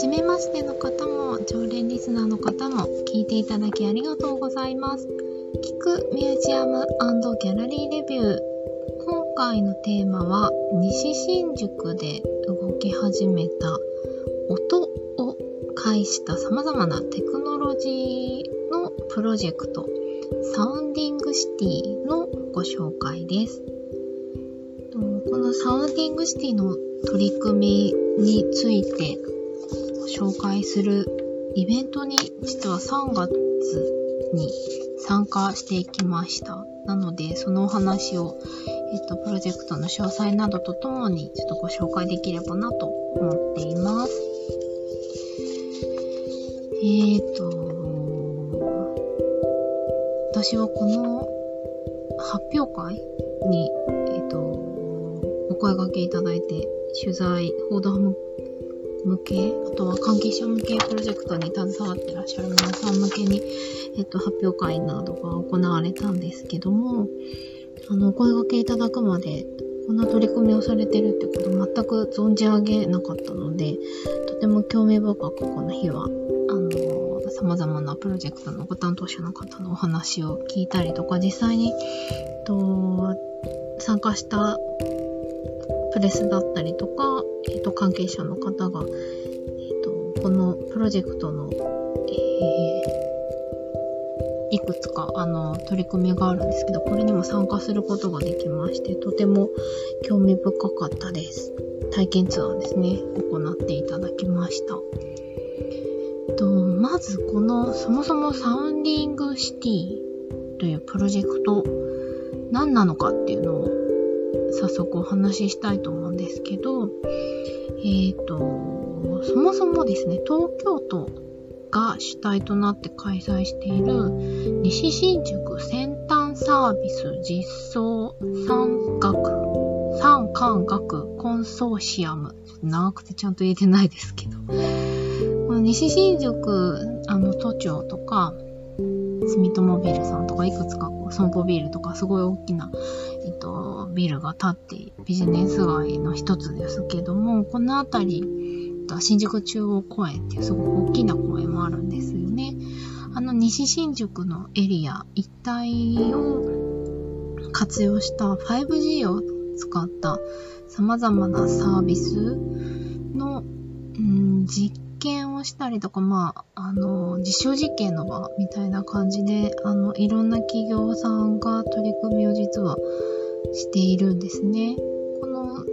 初めましての方も、常連リスナーの方も、聞いていただきありがとうございます。聞くミュージアムギャラリーレビュー。今回のテーマは、西新宿で動き始めた音を介した様々なテクノロジーのプロジェクト、サウンディングシティのご紹介です。このサウンディングシティの取り組みについて紹介するイベントに実は3月に参加していきました。なので、そのお話を、えっと、プロジェクトの詳細などとともにちょっとご紹介できればなと思っています。えっ、と、私はこの発表会に、えっ、と、お声掛けいただいて、取材、報道向け、あとは関係者向けプロジェクトに携わってらっしゃる皆さん向けに、えっと、発表会などが行われたんですけども、あの、お声掛けいただくまで、こんな取り組みをされてるってこと全く存じ上げなかったので、とても興味深くこの日は、あの、様々なプロジェクトのご担当者の方のお話を聞いたりとか、実際に、と参加したプレスだったりとか、えっ、ー、と、関係者の方が、えっ、ー、と、このプロジェクトの、えー、いくつか、あの、取り組みがあるんですけど、これにも参加することができまして、とても興味深かったです。体験ツアーですね、行っていただきました。とまずこのそもそもサウンディングシティというプロジェクト何なのかっていうのを早速お話ししたいと思うんですけど、えっ、ー、と、そもそもですね、東京都が主体となって開催している西新宿先端サービス実装産学、産官学コンソーシアム。長くてちゃんと言えてないですけど。西新宿、あの、都庁とか、住友ビルさんとかいくつかこう、損保ビールとかすごい大きな、えっと、ビルが建ってビジネス街の一つですけども、この辺り、新宿中央公園っていうすごく大きな公園もあるんですよね。あの西新宿のエリア一帯を活用した 5G を使った様々なサービスの、うん、実験をしたりとか、まあ、あの、実証実験の場みたいな感じで、あの、いろんな企業さんが取り組みを実はしているんですね。この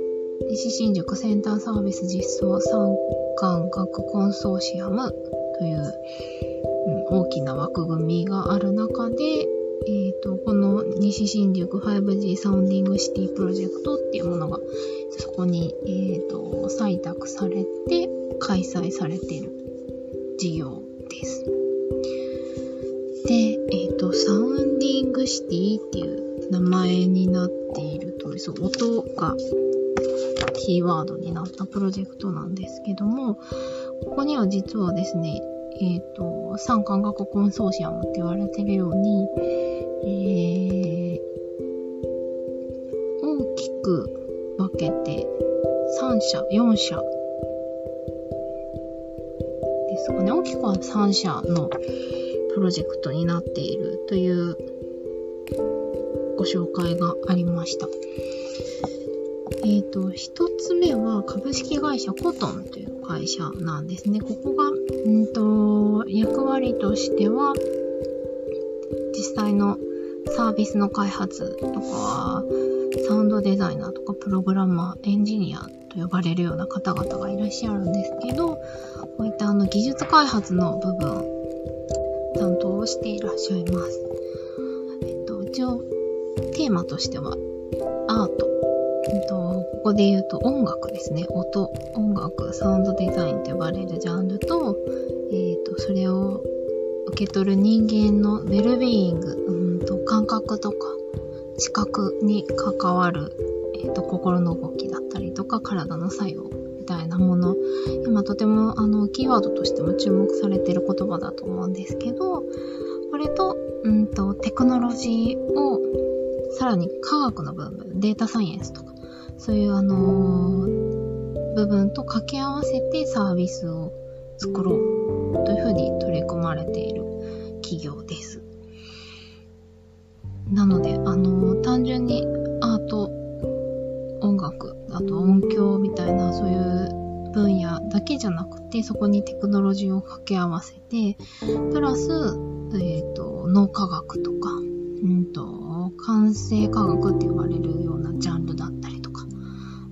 西新宿先端サービス実装産官学コンソーシアムという、うん、大きな枠組みがある中で、え、ー、と、この西新宿 5G サウンディングシティプロジェクトっていうものがそこに、えーと、採択されて開催されている事業です。で、えっ、ー、と、サウンディングシティっていう名前になっている通り、そう、音がキーワードになったプロジェクトなんですけども、ここには実はですね、えっ、ー、と、産官学コンソーシアムって言われてるように、えー、大きく分けて3社、4社ですかね。大きくは3社のプロジェクトになっているというご紹介がありました。えっ、ー、と、一つ目は株式会社コトンという会社なんですね。ここが、うんと、役割としては、実際のサービスの開発とか、サウンドデザイナーとかプログラマー、エンジニアと呼ばれるような方々がいらっしゃるんですけど、こういったあの技術開発の部分、担当をしていらっしゃいます。えっと、一応、テーマとしては、アート、えっと、ここで言うと音楽ですね。音、音楽、サウンドデザインと呼ばれるジャンルと、えっ、と、それを受け取る人間のウェルビーイング、うんと感覚とか、知覚に関わる、えっ、と、心の動きだったりとか、体の作用みたいなもの、今とても、あの、キーワードとしても注目されてる言葉だと思うんですけど、これと、うんと、テクノロジーを、さらに科学の部分、データサイエンスとか、そういうあのー、部分と掛け合わせてサービスを作ろうというふうに取り組まれている企業です。なので、あの、単純にアート、音楽、あと音響みたいなそういう分野だけじゃなくて、そこにテクノロジーを掛け合わせて、プラス、えっ、ー、と、脳科学とか、うんと、感性科学って呼ばれるようなジャンルだったりとか、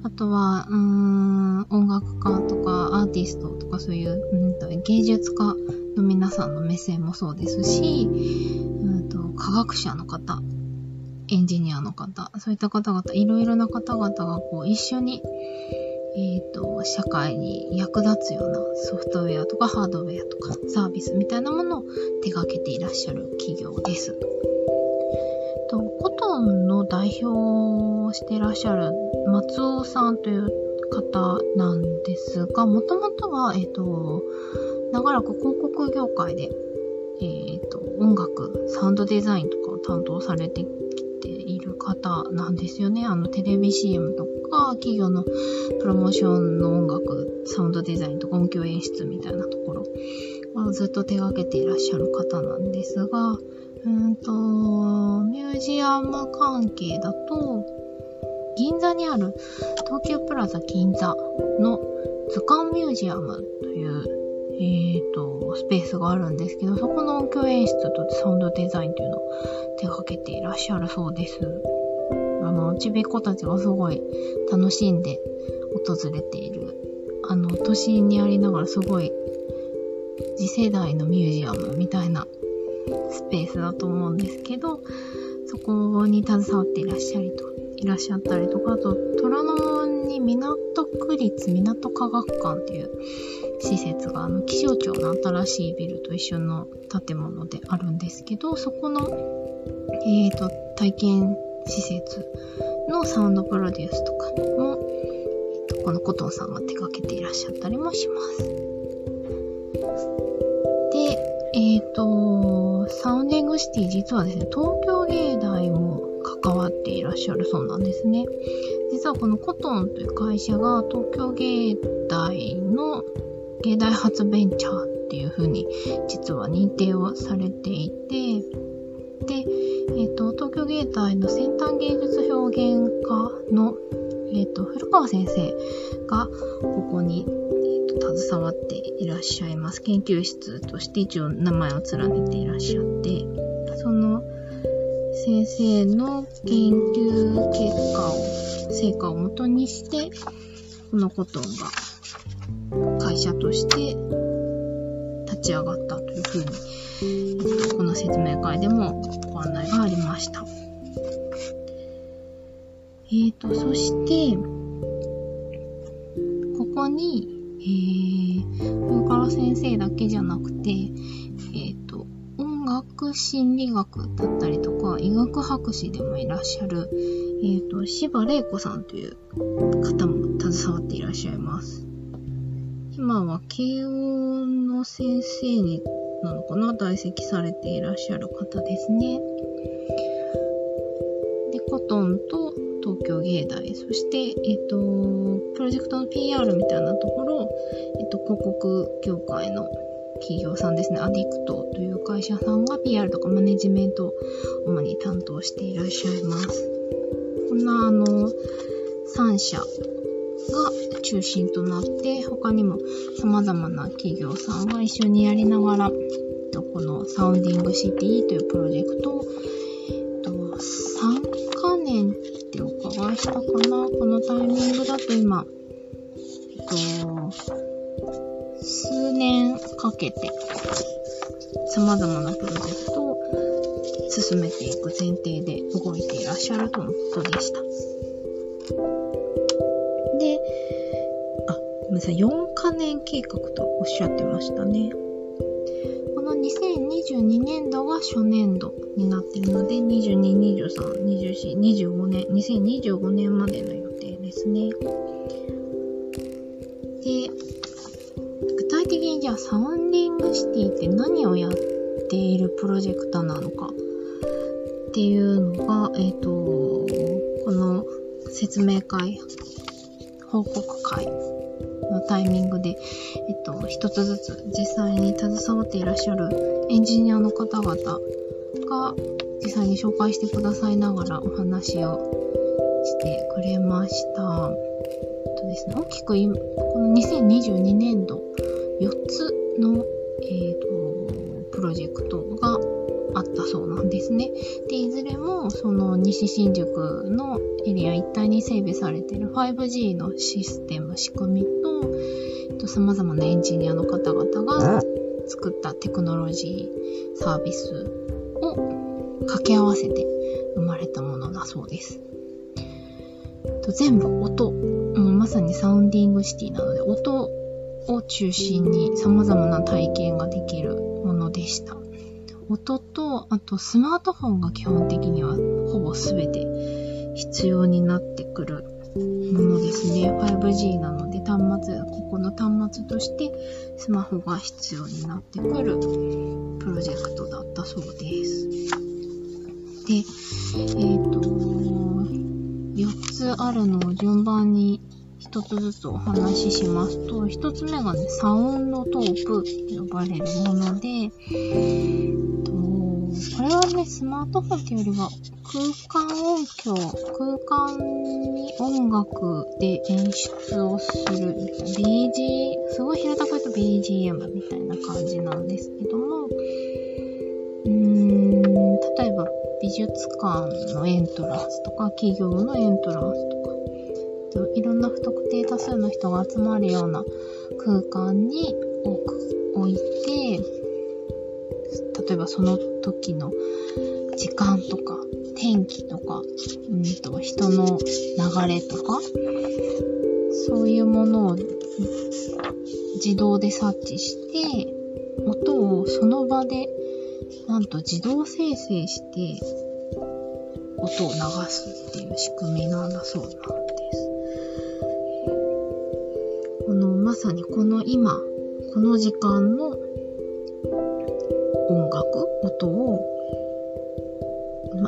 あとは、うーん、音楽家とかアーティストとかそういう、うんと、芸術家の皆さんの目線もそうですし、うんと、科学者の方、エンジニアの方、そういった方々、いろいろな方々がこう一緒に、えっ、ー、と、社会に役立つようなソフトウェアとかハードウェアとかサービスみたいなものを手掛けていらっしゃる企業です。とコトンの代表をしてらっしゃる松尾さんという方なんですが、もともとは、え、ー、と、長らく広告業界で、えっ、ー、と、音楽、サウンドデザインとかを担当されてきている方なんですよね。あの、テレビ CM とか、企業のプロモーションの音楽、サウンドデザインとか音響演出みたいなところずっと手掛けていらっしゃる方なんですが、うんと、ミュージアム関係だと、銀座にある東急プラザ銀座の図鑑ミュージアムという、えっ、ー、と、スペースがあるんですけど、そこの音響演出とサウンドデザインというのを手掛けていらっしゃるそうです。あの、ちびっ子たちがすごい楽しんで訪れている、あの、都心にありながらすごい次世代のミュージアムみたいなスペースだと思うんですけど、そこに携わっていらっしゃりと、いらっしゃったりとか、あと、虎ノ門に港区立港科学館っていう施設が、あの、気象庁の新しいビルと一緒の建物であるんですけど、そこの、え、ー、と、体験施設のサウンドプロデュースとかも、えーと、このコトンさんが手掛けていらっしゃったりもします。と、サウンディングシティ実はですね、東京芸大も関わっていらっしゃるそうなんですね。実はこのコトンという会社が東京芸大の芸大発ベンチャーっていう風に実は認定をされていて、で、えっ、ー、と、東京芸大の先端芸術表現科の、えっ、ー、と、古川先生がここに、携わっていらっしゃいます。研究室として一応名前を連ねていらっしゃって、その先生の研究結果を、成果をもとにして、このコトンが会社として立ち上がったというふうにこの説明会でもご案内がありました。えーと、そして、ここに、えー、上から先生だけじゃなくて、えーと、音楽心理学だったりとか、医学博士でもいらっしゃる、えーと、柴玲子さんという方も携わっていらっしゃいます。今は慶応の先生になのかな在籍されていらっしゃる方ですね。で、コトンと東京芸大、そして、えっ、と、プロジェクトの PR みたいなところ、えっ、と、広告業界の企業さんですね、アディクトという会社さんが PR とかマネジメントを主に担当していらっしゃいます。こんな、あの、3社が中心となって、他にも様々な企業さんが一緒にやりながら、このサウンディングシティというプロジェクトを、3カ年ってお伺いしたかな？このタイミングだと今、えっと、数年かけて様々なプロジェクトを進めていく前提で動いていらっしゃるとのことでした。で、あ、ごめんなさい、4カ年計画とおっしゃってましたね。この2022年度が初年度になっているので、22、23、24、25年、2025年までの予定ですね。で、具体的にじゃあサウンディングシティって何をやっているプロジェクトなのかっていうのが、えっ、ー、と、この説明会、報告会のタイミングで、えっと、一つずつ実際に携わっていらっしゃるエンジニアの方々が実際に紹介してくださいながらお話をしてくれました。とですね、大きくこの2022年度4つの、えーと、プロジェクトがあったそうなんですね。で、いずれもその西新宿のエリア一帯に整備されている 5G のシステム、仕組みと、様々なエンジニアの方々が作ったテクノロジーサービスを掛け合わせて生まれたものだそうです。と全部音、もうまさにサウンディングシティなので音を中心に様々な体験ができるものでした。音と、あとスマートフォンが基本的にはほぼ全て必要になってくるものですね。5G なので端末、ここの端末としてスマホが必要になってくるプロジェクトだったそうです。で、えっ、ー、と、4つあるのを順番に一つずつお話ししますと、一つ目がね、サウンドトープと呼ばれるもので、とこれはね、スマートフォンっていうよりは空間音響、空間に音楽で演出をする、BG、すごい平たく言うと BGM みたいな感じなんですけども、うーん、例えば美術館のエントランスとか、企業のエントランスとか、いろんな不特定多数の人が集まるような空間に置く置いて、例えばその時の時間とか天気とか、うんと人の流れとか、そういうものを自動で察知して、音をその場でなんと自動生成して音を流すっていう仕組みなんだそうなんです。このまさにこの今、この時間の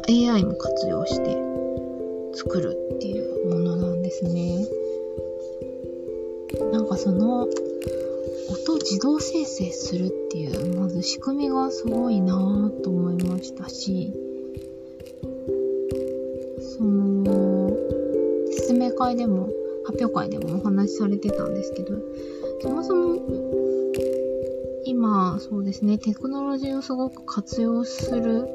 AI も活用して作るっていうものなんですね。なんかその音自動生成するっていう、まず仕組みがすごいなぁと思いましたし、その、説明会でも発表会でもお話しされてたんですけど、そもそも、今、そうですね、テクノロジーをすごく活用する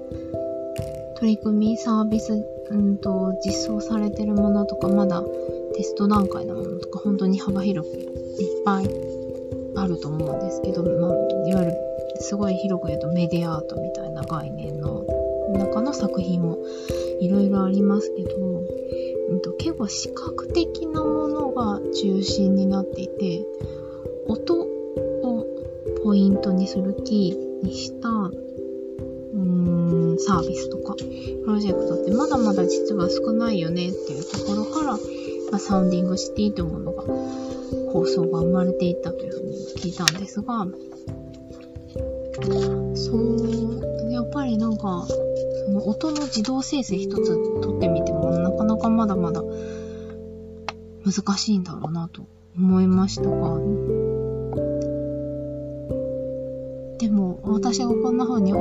取り組み、サービス、うんと、実装されてるものとか、まだテスト段階のものとか、本当に幅広くいっぱいあると思うんですけど、まあ、いわゆるすごい広く言うとメディアアートみたいな概念の中の作品もいろいろありますけど、うんと、結構視覚的なものが中心になっていて、音をポイントにするキーにした、うーん、サービスとか、プロジェクトってまだまだ実は少ないよねっていうところから、まあ、サウンディングシティというものが、構想が生まれていったというふうに聞いたんですが、そう、やっぱりなんか、その音の自動生成一つ取ってみても、なかなかまだまだ難しいんだろうなと思いましたが、でも私がこんな風に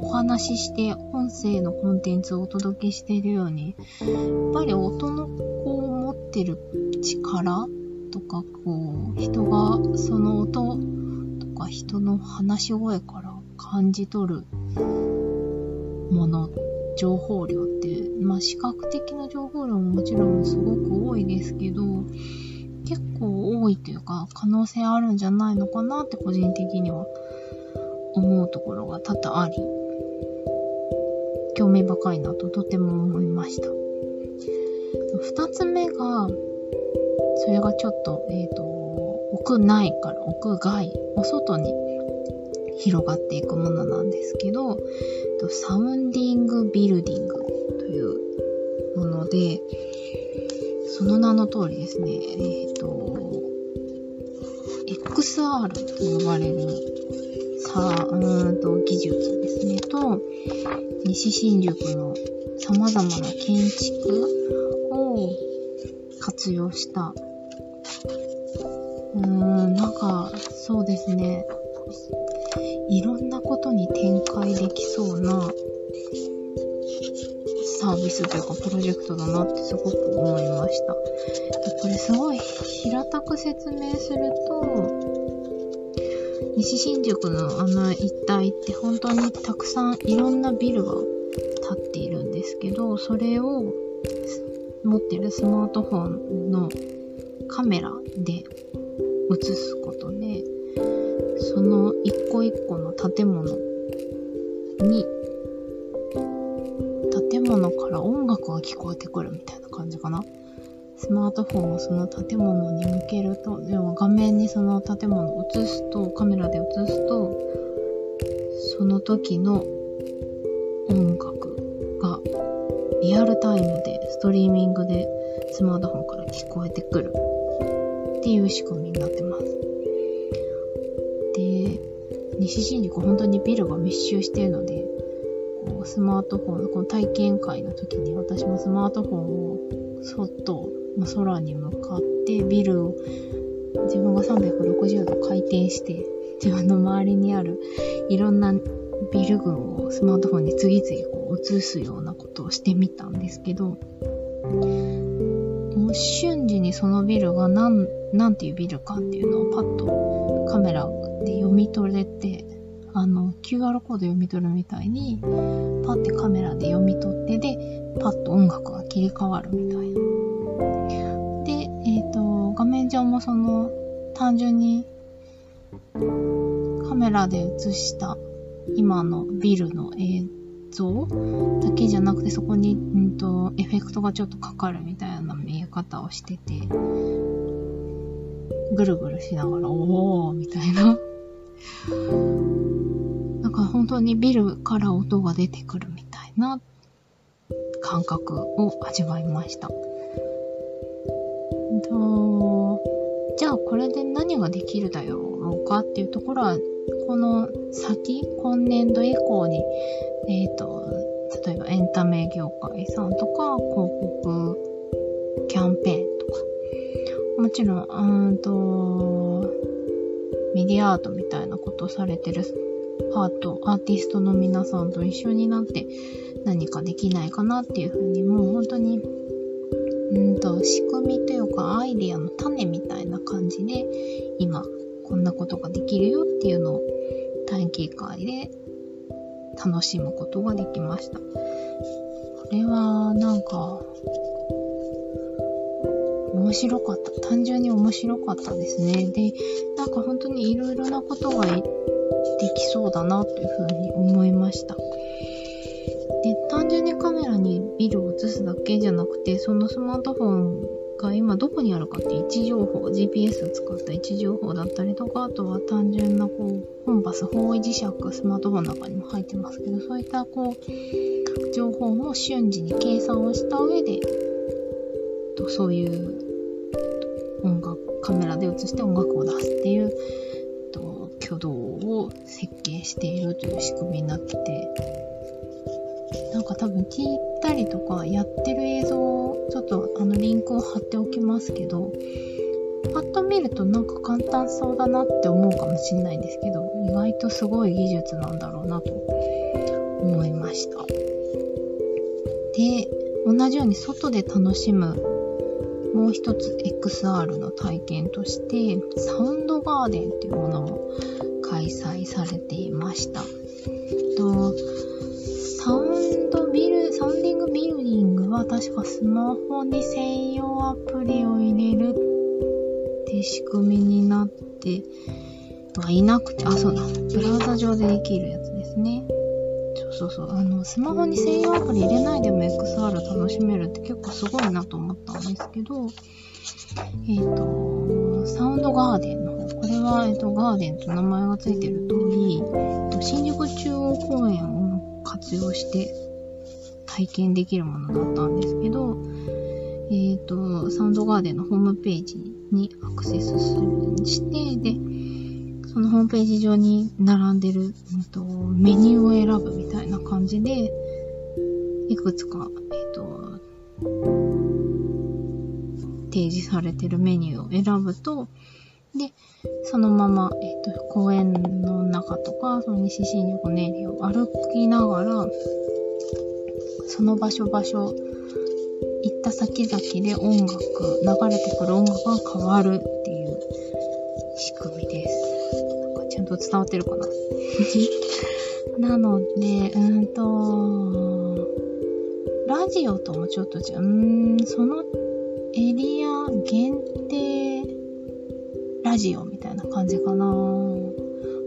お話しして音声のコンテンツをお届けしているように、やっぱり音のこう持ってる力とかこう人がその音とか人の話し声から感じ取るもの、情報量って、まあ視覚的な情報量ももちろんすごく多いですけど、結構多いというか可能性あるんじゃないのかなって個人的には思うところが多々あり、興味深いなととても思いました。二つ目が、それがちょっと、えっ、ー、と、屋内から屋外、お外に広がっていくものなんですけど、サウンディングビルディングというもので、その名の通りですね、えっ、ー、と、XR と呼ばれるさ、うんと、技術ですね、と、西新宿の様々な建築を活用したうーん、なんか、そうですね。いろんなことに展開できそうなサービスというかプロジェクトだなってすごく思いました。でこれすごい平たく説明すると、西新宿のあの一帯って本当にたくさんいろんなビルが建っているんですけど、それを持ってるスマートフォンのカメラで映すことで、その一個一個の建物に、建物から音楽が聞こえてくるみたいな感じかな。スマートフォンをその建物に向けると、要は画面にその建物を映すと、カメラで映すと、その時の音楽がリアルタイムでストリーミングでスマートフォンから聞こえてくるっていう仕組みになってます。で、西新宿本当にビルが密集しているので、こうスマートフォン、この体験会の時に私もスマートフォンをそっとまあ、空に向かってビルを自分が360度回転して自分の周りにあるいろんなビル群をスマートフォンに次々こう映すようなことをしてみたんですけどもう瞬時にそのビルが何何ていうビルかっていうのをパッとカメラで読み取れてあの QR コード読み取るみたいにパッてカメラで読み取ってでパッと音楽が切り替わるみたいな。画面上もその単純にカメラで映した今のビルの映像だけじゃなくてそこに、うんと、エフェクトがちょっとかかるみたいな見え方をしててぐるぐるしながらおーみたいななんか本当にビルから音が出てくるみたいな感覚を味わいました。と、じゃあこれで何ができるだろうかっていうところは、この先、今年度以降に、えっ、ー、と、例えばエンタメ業界さんとか、広告キャンペーンとか、もちろん、うんと、メディアアートみたいなことされてるアート、アーティストの皆さんと一緒になって何かできないかなっていうふうに、もう本当に、仕組みというかアイデアの種みたいな感じで、今、こんなことができるよっていうのを体験会で楽しむことができました。これは、なんか、面白かった。単純に面白かったですね。で、なんか本当にいろいろなことができそうだなというふうに思いました。で、単純にカメラにすだけじゃなくて、そのスマートフォンが今どこにあるかって位置情報、GPS を使った位置情報だったりとか、あとは単純なこう、コンパス、方位磁石、スマートフォンの中にも入ってますけど、そういったこう、情報も瞬時に計算をした上で、とそういう音楽、カメラで映して音楽を出すっていう、と挙動を設計しているという仕組みになってて、なんか多分聞いたりとかやってる映像をちょっとあのリンクを貼っておきますけど、パッと見るとなんか簡単そうだなって思うかもしれないんですけど、意外とすごい技術なんだろうなと思いました。で、同じように外で楽しむもう一つ XR の体験として、サウンドガーデンっていうものも開催されていました。と確かスマホに専用アプリを入れるって仕組みになってはいなくて、あ、そうだ。ブラウザ上でできるやつですね。そうそうそう。あの、スマホに専用アプリ入れないでも XR 楽しめるって結構すごいなと思ったんですけど、えっ、ー、と、サウンドガーデンの方。これは、えっ、ー、と、ガーデンと名前がついてる通り、新宿中央公園を活用して体験できるものだったんですけど、えっ、ー、と、サウンドガーデンのホームページにアクセスするして、で、そのホームページ上に並んでる、うんと、メニューを選ぶみたいな感じで、いくつか、えっ、ー、と、提示されてるメニューを選ぶと、で、そのまま、えっ、と、公園の中とか、その西新宿のエリアを歩きながら、その場所場所、行った先々で音楽、流れてくる音楽が変わるっていう仕組みです。なんかちゃんと伝わってるかな？なので、うんと、ラジオともちょっと違う。うん、そのエリア限定ラジオみたいな感じかな。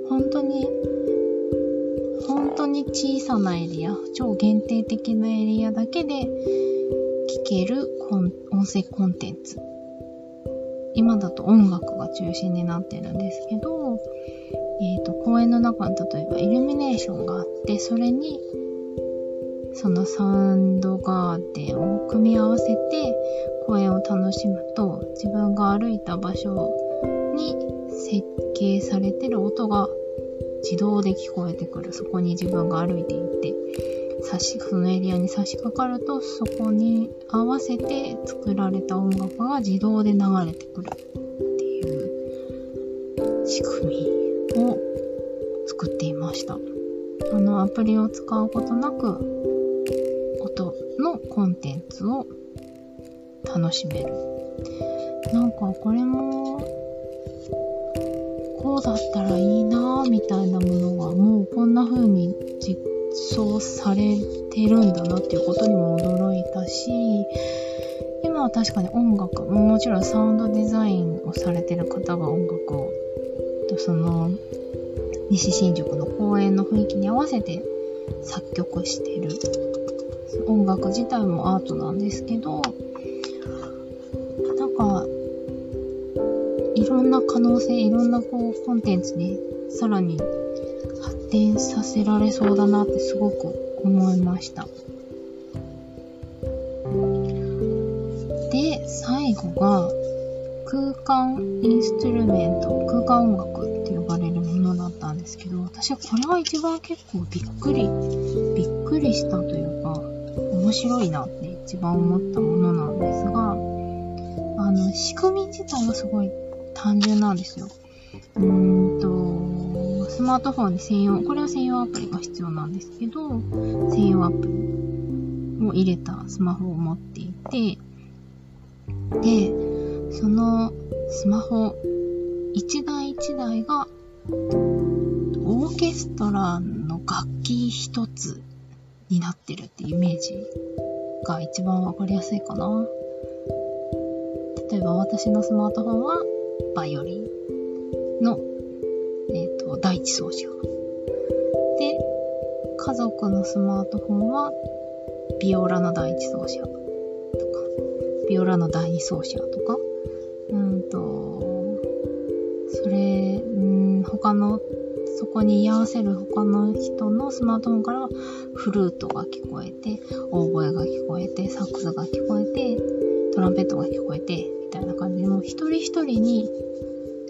本当に、本当に小さなエリア、超限定的なエリアだけで聞ける音声コンテンツ。今だと音楽が中心になってるんですけど、えっ、ー、と、公園の中に例えばイルミネーションがあって、それに、そのサウンドガーデンを組み合わせて公園を楽しむと、自分が歩いた場所に設計されてる音が自動で聞こえてくる。そこに自分が歩いていって、差し、そのエリアに差し掛かると、そこに合わせて作られた音楽が自動で流れてくるっていう仕組みを作っていました。あのアプリを使うことなく、音のコンテンツを楽しめる。なんかこれも、こうだったらいいなみたいなものがもうこんな風に実装されてるんだなっていうことにも驚いたし、今は確かに音楽、もちろんサウンドデザインをされてる方が音楽を、その、西新宿の公園の雰囲気に合わせて作曲してる。音楽自体もアートなんですけど、ろんな可能性、いろんなこうコンテンツにさらに発展させられそうだなってすごく思いました。で、最後が空間インストゥルメント、空間音楽って呼ばれるものだったんですけど、私はこれは一番結構びっくり、びっくりしたというか、面白いなって一番思ったものなんですが、あの、仕組み自体はすごい単純なんですよ。うーんと、スマートフォンに専用、これは専用アプリが必要なんですけど、専用アプリを入れたスマホを持っていて、で、そのスマホ一台一台がオーケストラの楽器一つになってるってイメージが一番わかりやすいかな。例えば私のスマートフォンはバイオリンのえー、と第一走者。で、家族のスマートフォンは、ビオラの第一走者とか、ビオラの第二走者とか、うんと、それ、うん、他の、そこに居合わせる他の人のスマートフォンからフルートが聞こえて、オーボエが聞こえて、サックスが聞こえて、トランペットが聞こえて、感じで、もう一人一人に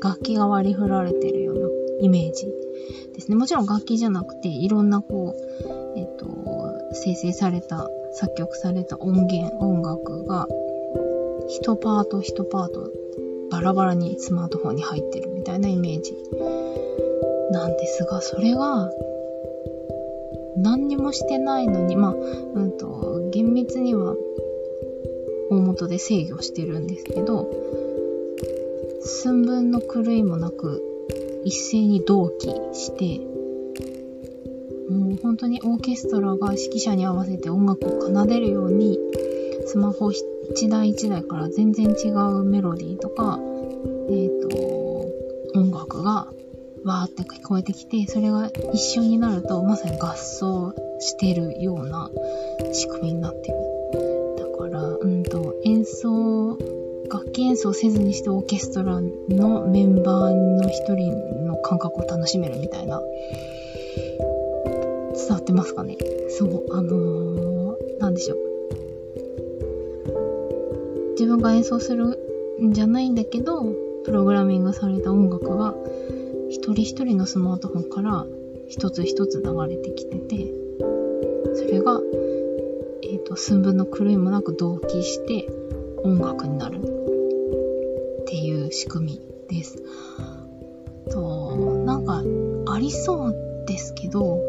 楽器が割り振られてるようなイメージですね。もちろん楽器じゃなくて、いろんなこう、えっ、と、生成された、作曲された音源、音楽が、一パート一パート、バラバラにスマートフォンに入ってるみたいなイメージなんですが、それが、何にもしてないのに、まあ、うんと、厳密には、大元で制御してるんですけど、寸分の狂いもなく一斉に同期して、もう本当にオーケストラが指揮者に合わせて音楽を奏でるように、スマホ一台一台から全然違うメロディーとか、えっ、ー、と、音楽がわーって聞こえてきて、それが一緒になるとまさに合奏してるような仕組みになってる。奏楽器演奏せずにしてオーケストラのメンバーの一人の感覚を楽しめるみたいな。伝わってますかね？そう、あのー、なんでしょう。自分が演奏するんじゃないんだけど、プログラミングされた音楽が、一人一人のスマートフォンから一つ一つ流れてきてて、それが、えっ、ー、と、寸分の狂いもなく同期して音楽になる。る仕組みです。と、なんか、ありそうですけど、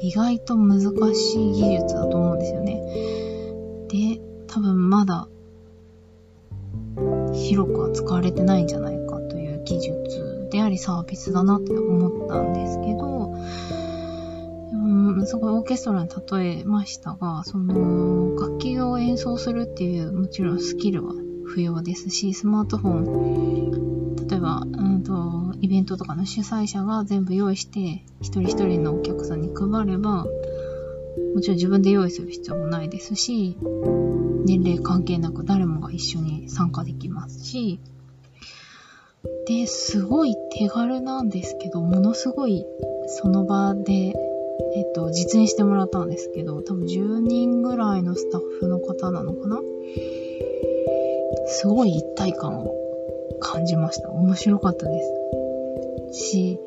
意外と難しい技術だと思うんですよね。で、多分まだ広くは使われてないんじゃないかという技術でありサービスだなって思ったんですけど、すごいオーケストラに例えましたが、その、楽器を演奏するっていう、もちろんスキルは不要ですし、スマートフォン、例えば、うんと、イベントとかの主催者が全部用意して、一人一人のお客さんに配れば、もちろん自分で用意する必要もないですし、年齢関係なく誰もが一緒に参加できますし、で、すごい手軽なんですけど、ものすごいその場で、えっと、実演してもらったんですけど、多分10人ぐらいのスタッフの方なのかな？すごい一体感を感じました。面白かったです。し、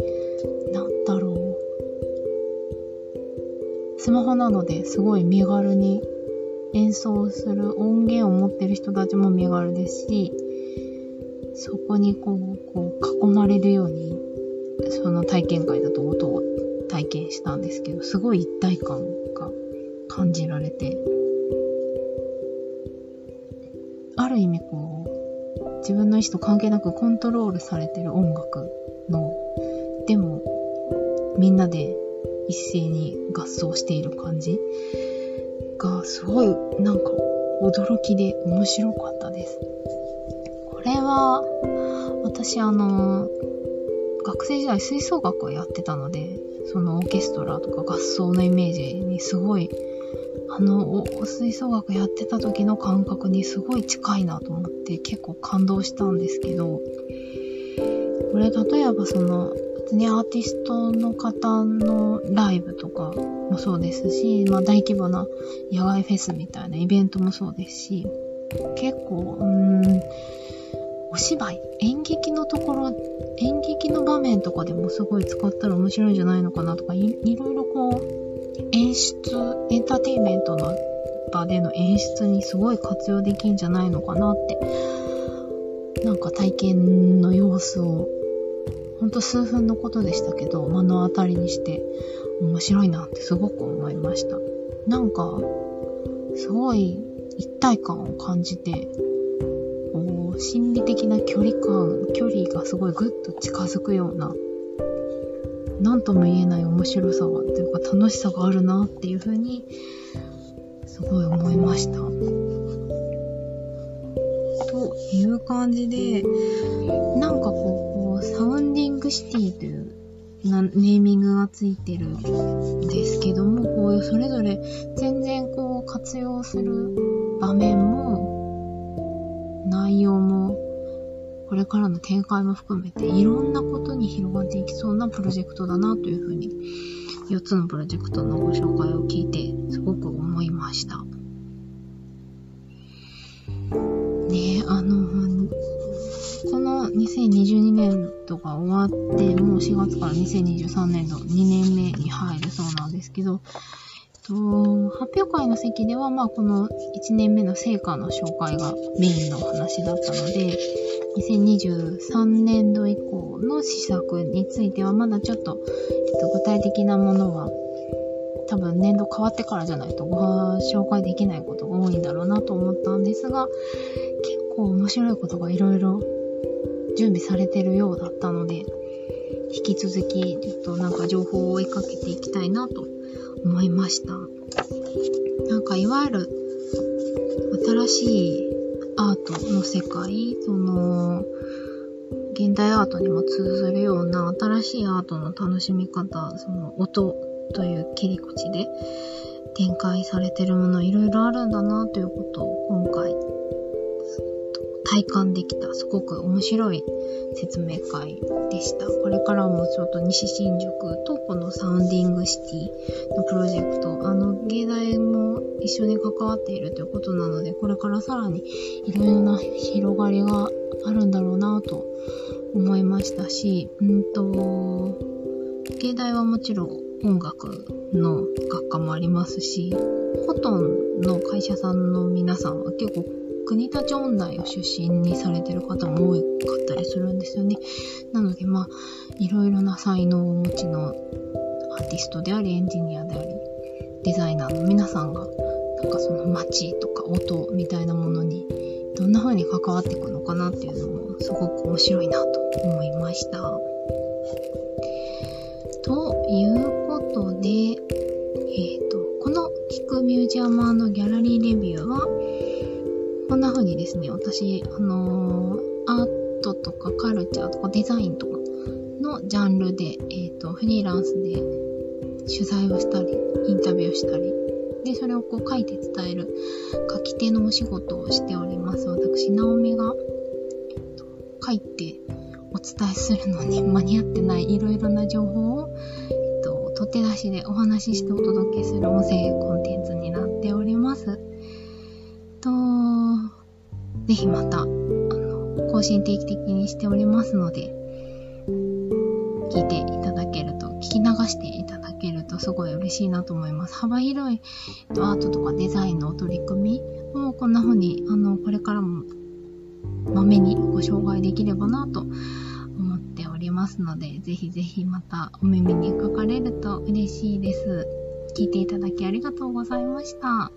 なんだろう。スマホなのですごい身軽に演奏する音源を持ってる人たちも身軽ですし、そこにこう、こう囲まれるように、その体験会だと音を体験したんですけど、すごい一体感が感じられて、ある意味こう、自分の意思と関係なくコントロールされてる音楽の、でも、みんなで一斉に合奏している感じが、すごいなんか驚きで面白かったです。これは、私あの、学生時代吹奏楽をやってたので、そのオーケストラとか合奏のイメージにすごいあの、吹奏楽やってた時の感覚にすごい近いなと思って結構感動したんですけど、これ例えばその、別にアーティストの方のライブとかもそうですし、まあ大規模な野外フェスみたいなイベントもそうですし、結構、うん、お芝居、演劇のところ、演劇の場面とかでもすごい使ったら面白いんじゃないのかなとかい、いろいろこう、演出、エンターテインメントの場での演出にすごい活用できんじゃないのかなって、なんか体験の様子を、ほんと数分のことでしたけど、目の当たりにして面白いなってすごく思いました。なんか、すごい一体感を感じて、心理的な距離感、距離がすごいぐっと近づくような何とも言えない面白さが、というか楽しさがあるなっていうふうに、すごい思いました。という感じで、なんかこう、サウンディングシティというなネーミングがついてるんですけども、こういうそれぞれ全然こう活用する場面も、からの展開も含めていろんなことに広がっていきそうなプロジェクトだなというふうに4つのプロジェクトのご紹介を聞いてすごく思いました。ねあの、この2022年度が終わって、もう4月から2023年度2年目に入るそうなんですけど、と発表会の席では、まあ、この1年目の成果の紹介がメインの話だったので、2023年度以降の施策についてはまだちょっと、えっと、具体的なものは多分年度変わってからじゃないとご紹介できないことが多いんだろうなと思ったんですが、結構面白いことがいろいろ準備されてるようだったので、引き続きちょっとなんか情報を追いかけていきたいなと思いました。なんかいわゆる新しいアートの世界、その、現代アートにも通ずるような新しいアートの楽しみ方、その音という切り口で展開されてるものいろいろあるんだなということを今回体感できたすごく面白い説明会でした。これからもちょっと西新宿とこのサウンディングシティのプロジェクト、あの芸大も一緒に関わっているということなので、これからさらにいろいろな広がりがあるんだろうなと思いましたし、うんと、芸大はもちろん音楽の学科もありますし、ほとんどの会社さんの皆さんは結構国立音大を出身にされてる方も多かったりするんですよね。なので、まあ、いろいろな才能をお持ちのアーティストであり、エンジニアであり、デザイナーの皆さんが、なんかその街とか音みたいなものに、どんな風に関わっていくのかなっていうのも、すごく面白いなと思いました。ということで、えっ、ー、と、この聞くミュージアマーのギャラリーレビューは、こんな風にですね、私、あのー、アートとかカルチャーとかデザインとかのジャンルで、えっ、ー、と、フリーランスで取材をしたり、インタビューをしたり、で、それをこう書いて伝える書き手のお仕事をしております。私、ナオミが、えっと、書いてお伝えするのに 間に合ってないいろいろな情報を、えっと、取って出しでお話ししてお届けする音声ひまた、あの、更新定期的にしておりますので、聞いていただけると、聞き流していただけるとすごい嬉しいなと思います。幅広いアートとかデザインの取り組みをこんな風に、あの、これからもまめにご紹介できればなと思っておりますので、ぜひぜひまたお耳にかかれると嬉しいです。聞いていただきありがとうございました。